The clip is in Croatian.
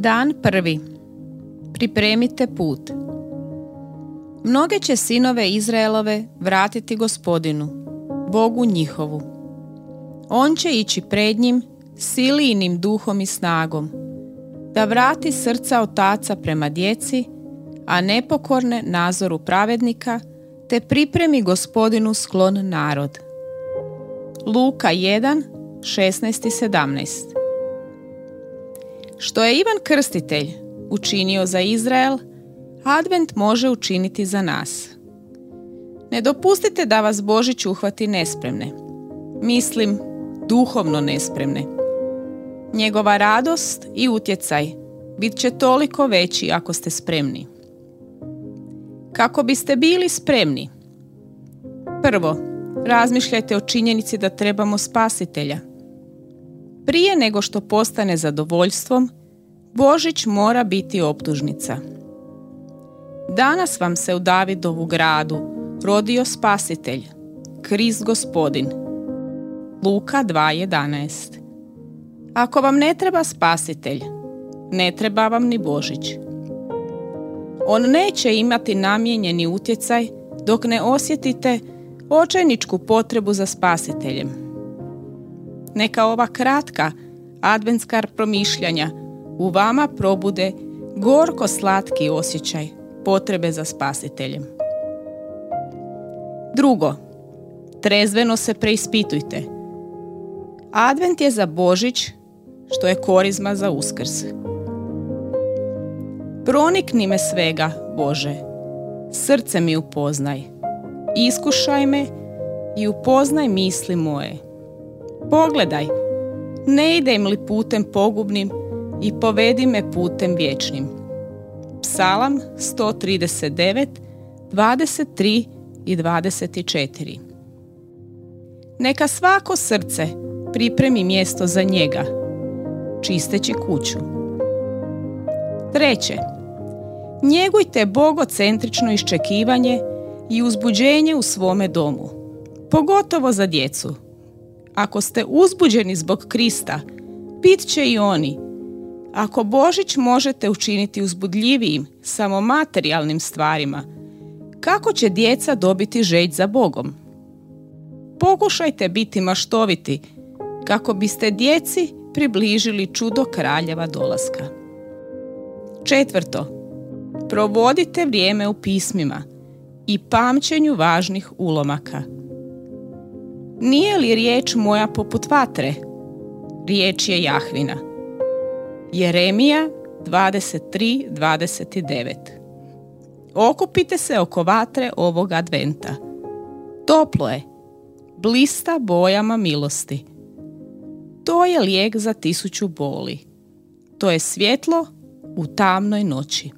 Dan prvi. Pripremite put. Mnoge će sinove Izraelove vratiti gospodinu, Bogu njihovu. On će ići pred njim silijinim duhom i snagom, da vrati srca otaca prema djeci, a nepokorne nazoru pravednika, te pripremi gospodinu sklon narod. Luka 1, 16 i 17 što je Ivan Krstitelj učinio za Izrael, Advent može učiniti za nas. Ne dopustite da vas Božić uhvati nespremne. Mislim, duhovno nespremne. Njegova radost i utjecaj bit će toliko veći ako ste spremni. Kako biste bili spremni? Prvo, razmišljajte o činjenici da trebamo spasitelja – prije nego što postane zadovoljstvom, Božić mora biti optužnica. Danas vam se u Davidovu gradu rodio spasitelj, Krist gospodin. Luka 2.11 Ako vam ne treba spasitelj, ne treba vam ni Božić. On neće imati namijenjeni utjecaj dok ne osjetite očajničku potrebu za spasiteljem. Neka ova kratka adventska promišljanja u vama probude gorko slatki osjećaj potrebe za spasiteljem. Drugo, trezveno se preispitujte. Advent je za Božić, što je korizma za uskrs. Pronikni me svega, Bože, srce mi upoznaj, iskušaj me i upoznaj misli moje Pogledaj, ne idem li putem pogubnim i povedi me putem vječnim. Psalam 139, 23 i 24 Neka svako srce pripremi mjesto za njega, čisteći kuću. Treće, njegujte bogocentrično iščekivanje i uzbuđenje u svome domu, pogotovo za djecu ako ste uzbuđeni zbog Krista, bit će i oni. Ako Božić možete učiniti uzbudljivijim samo materijalnim stvarima, kako će djeca dobiti žeć za Bogom? Pokušajte biti maštoviti kako biste djeci približili čudo kraljeva dolaska. Četvrto, provodite vrijeme u pismima i pamćenju važnih ulomaka. Nije li riječ moja poput vatre? Riječ je Jahvina. Jeremija 23.29 Okupite se oko vatre ovog adventa. Toplo je, blista bojama milosti. To je lijek za tisuću boli. To je svjetlo u tamnoj noći.